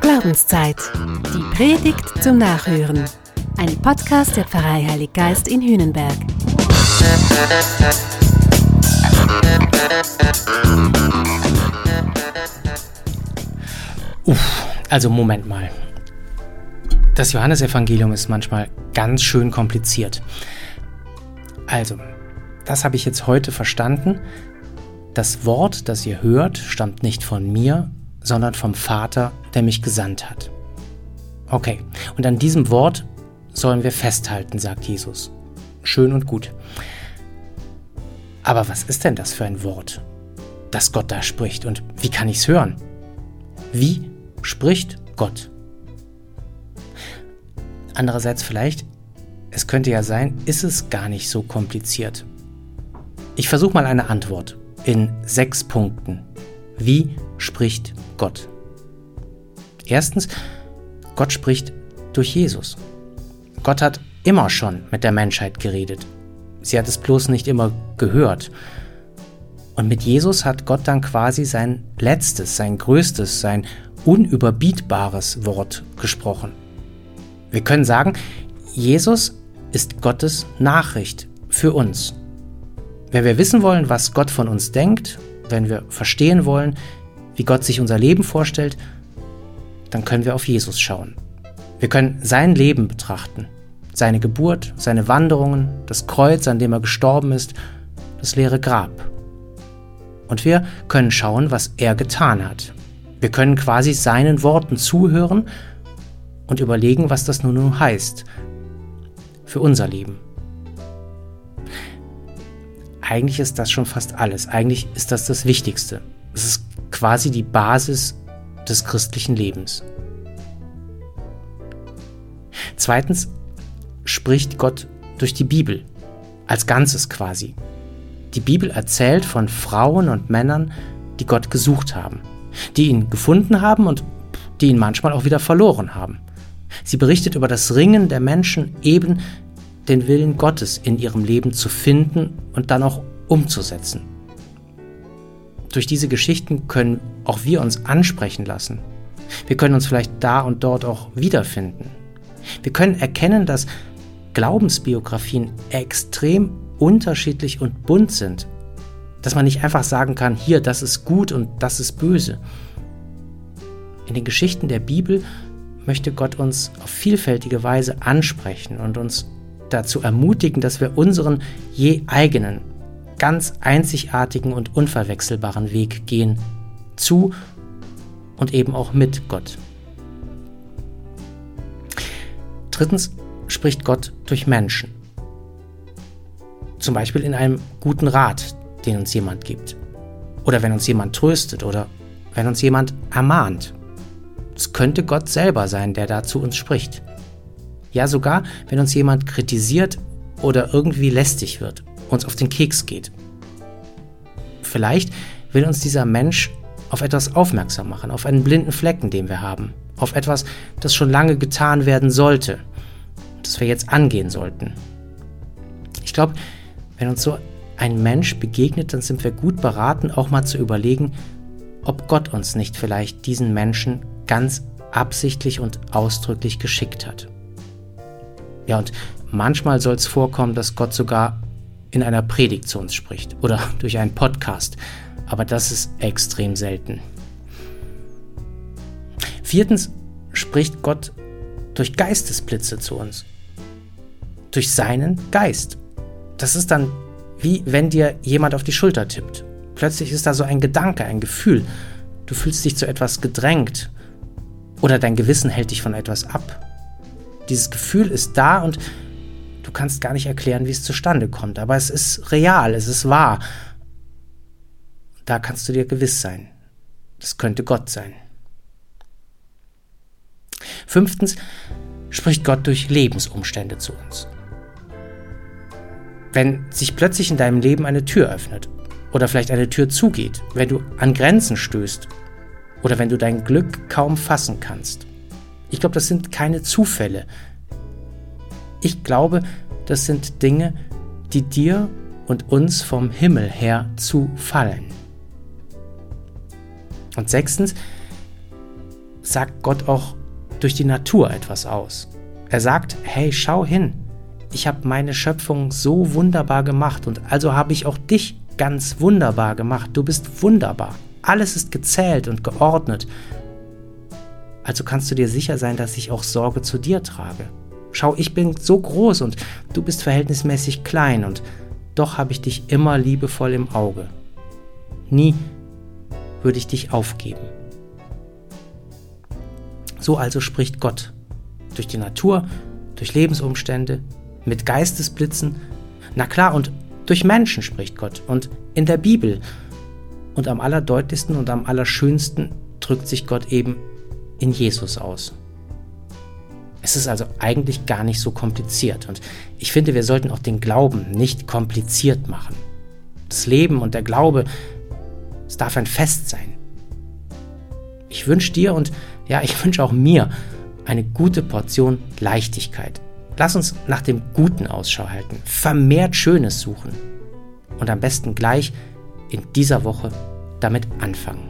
Glaubenszeit. Die Predigt zum Nachhören. Ein Podcast der Pfarrei Heilig Geist in Hühnenberg. Uff, also Moment mal. Das Johannesevangelium ist manchmal ganz schön kompliziert. Also, das habe ich jetzt heute verstanden. Das Wort, das ihr hört, stammt nicht von mir, sondern vom Vater, der mich gesandt hat. Okay, und an diesem Wort sollen wir festhalten, sagt Jesus. Schön und gut. Aber was ist denn das für ein Wort, das Gott da spricht und wie kann ich es hören? Wie spricht Gott? Andererseits vielleicht, es könnte ja sein, ist es gar nicht so kompliziert. Ich versuche mal eine Antwort in sechs Punkten. Wie spricht Gott? Erstens, Gott spricht durch Jesus. Gott hat immer schon mit der Menschheit geredet. Sie hat es bloß nicht immer gehört. Und mit Jesus hat Gott dann quasi sein letztes, sein größtes, sein unüberbietbares Wort gesprochen. Wir können sagen, Jesus ist Gottes Nachricht für uns. Wenn wir wissen wollen, was Gott von uns denkt, wenn wir verstehen wollen, wie Gott sich unser Leben vorstellt, dann können wir auf Jesus schauen. Wir können sein Leben betrachten, seine Geburt, seine Wanderungen, das Kreuz, an dem er gestorben ist, das leere Grab. Und wir können schauen, was er getan hat. Wir können quasi seinen Worten zuhören und überlegen, was das nun heißt für unser Leben eigentlich ist das schon fast alles. Eigentlich ist das das Wichtigste. Es ist quasi die Basis des christlichen Lebens. Zweitens spricht Gott durch die Bibel, als Ganzes quasi. Die Bibel erzählt von Frauen und Männern, die Gott gesucht haben, die ihn gefunden haben und die ihn manchmal auch wieder verloren haben. Sie berichtet über das Ringen der Menschen eben den Willen Gottes in ihrem Leben zu finden und dann auch umzusetzen. Durch diese Geschichten können auch wir uns ansprechen lassen. Wir können uns vielleicht da und dort auch wiederfinden. Wir können erkennen, dass Glaubensbiografien extrem unterschiedlich und bunt sind. Dass man nicht einfach sagen kann, hier, das ist gut und das ist böse. In den Geschichten der Bibel möchte Gott uns auf vielfältige Weise ansprechen und uns dazu ermutigen, dass wir unseren je eigenen, ganz einzigartigen und unverwechselbaren Weg gehen, zu und eben auch mit Gott. Drittens spricht Gott durch Menschen. Zum Beispiel in einem guten Rat, den uns jemand gibt. Oder wenn uns jemand tröstet oder wenn uns jemand ermahnt. Es könnte Gott selber sein, der da zu uns spricht. Ja, sogar, wenn uns jemand kritisiert oder irgendwie lästig wird, uns auf den Keks geht. Vielleicht will uns dieser Mensch auf etwas aufmerksam machen, auf einen blinden Flecken, den wir haben, auf etwas, das schon lange getan werden sollte, das wir jetzt angehen sollten. Ich glaube, wenn uns so ein Mensch begegnet, dann sind wir gut beraten, auch mal zu überlegen, ob Gott uns nicht vielleicht diesen Menschen ganz absichtlich und ausdrücklich geschickt hat. Ja, und manchmal soll es vorkommen, dass Gott sogar in einer Predigt zu uns spricht oder durch einen Podcast, aber das ist extrem selten. Viertens spricht Gott durch Geistesblitze zu uns, durch seinen Geist. Das ist dann wie wenn dir jemand auf die Schulter tippt. Plötzlich ist da so ein Gedanke, ein Gefühl. Du fühlst dich zu etwas gedrängt oder dein Gewissen hält dich von etwas ab. Dieses Gefühl ist da und du kannst gar nicht erklären, wie es zustande kommt. Aber es ist real, es ist wahr. Da kannst du dir gewiss sein. Das könnte Gott sein. Fünftens spricht Gott durch Lebensumstände zu uns. Wenn sich plötzlich in deinem Leben eine Tür öffnet oder vielleicht eine Tür zugeht, wenn du an Grenzen stößt oder wenn du dein Glück kaum fassen kannst, ich glaube, das sind keine Zufälle. Ich glaube, das sind Dinge, die dir und uns vom Himmel her zufallen. Und sechstens sagt Gott auch durch die Natur etwas aus. Er sagt, hey, schau hin, ich habe meine Schöpfung so wunderbar gemacht und also habe ich auch dich ganz wunderbar gemacht. Du bist wunderbar. Alles ist gezählt und geordnet. Also kannst du dir sicher sein, dass ich auch Sorge zu dir trage. Schau, ich bin so groß und du bist verhältnismäßig klein und doch habe ich dich immer liebevoll im Auge. Nie würde ich dich aufgeben. So also spricht Gott durch die Natur, durch Lebensumstände, mit Geistesblitzen, na klar, und durch Menschen spricht Gott und in der Bibel. Und am allerdeutlichsten und am allerschönsten drückt sich Gott eben in Jesus aus. Es ist also eigentlich gar nicht so kompliziert und ich finde, wir sollten auch den Glauben nicht kompliziert machen. Das Leben und der Glaube, es darf ein Fest sein. Ich wünsche dir und ja, ich wünsche auch mir eine gute Portion Leichtigkeit. Lass uns nach dem Guten Ausschau halten, vermehrt Schönes suchen und am besten gleich in dieser Woche damit anfangen.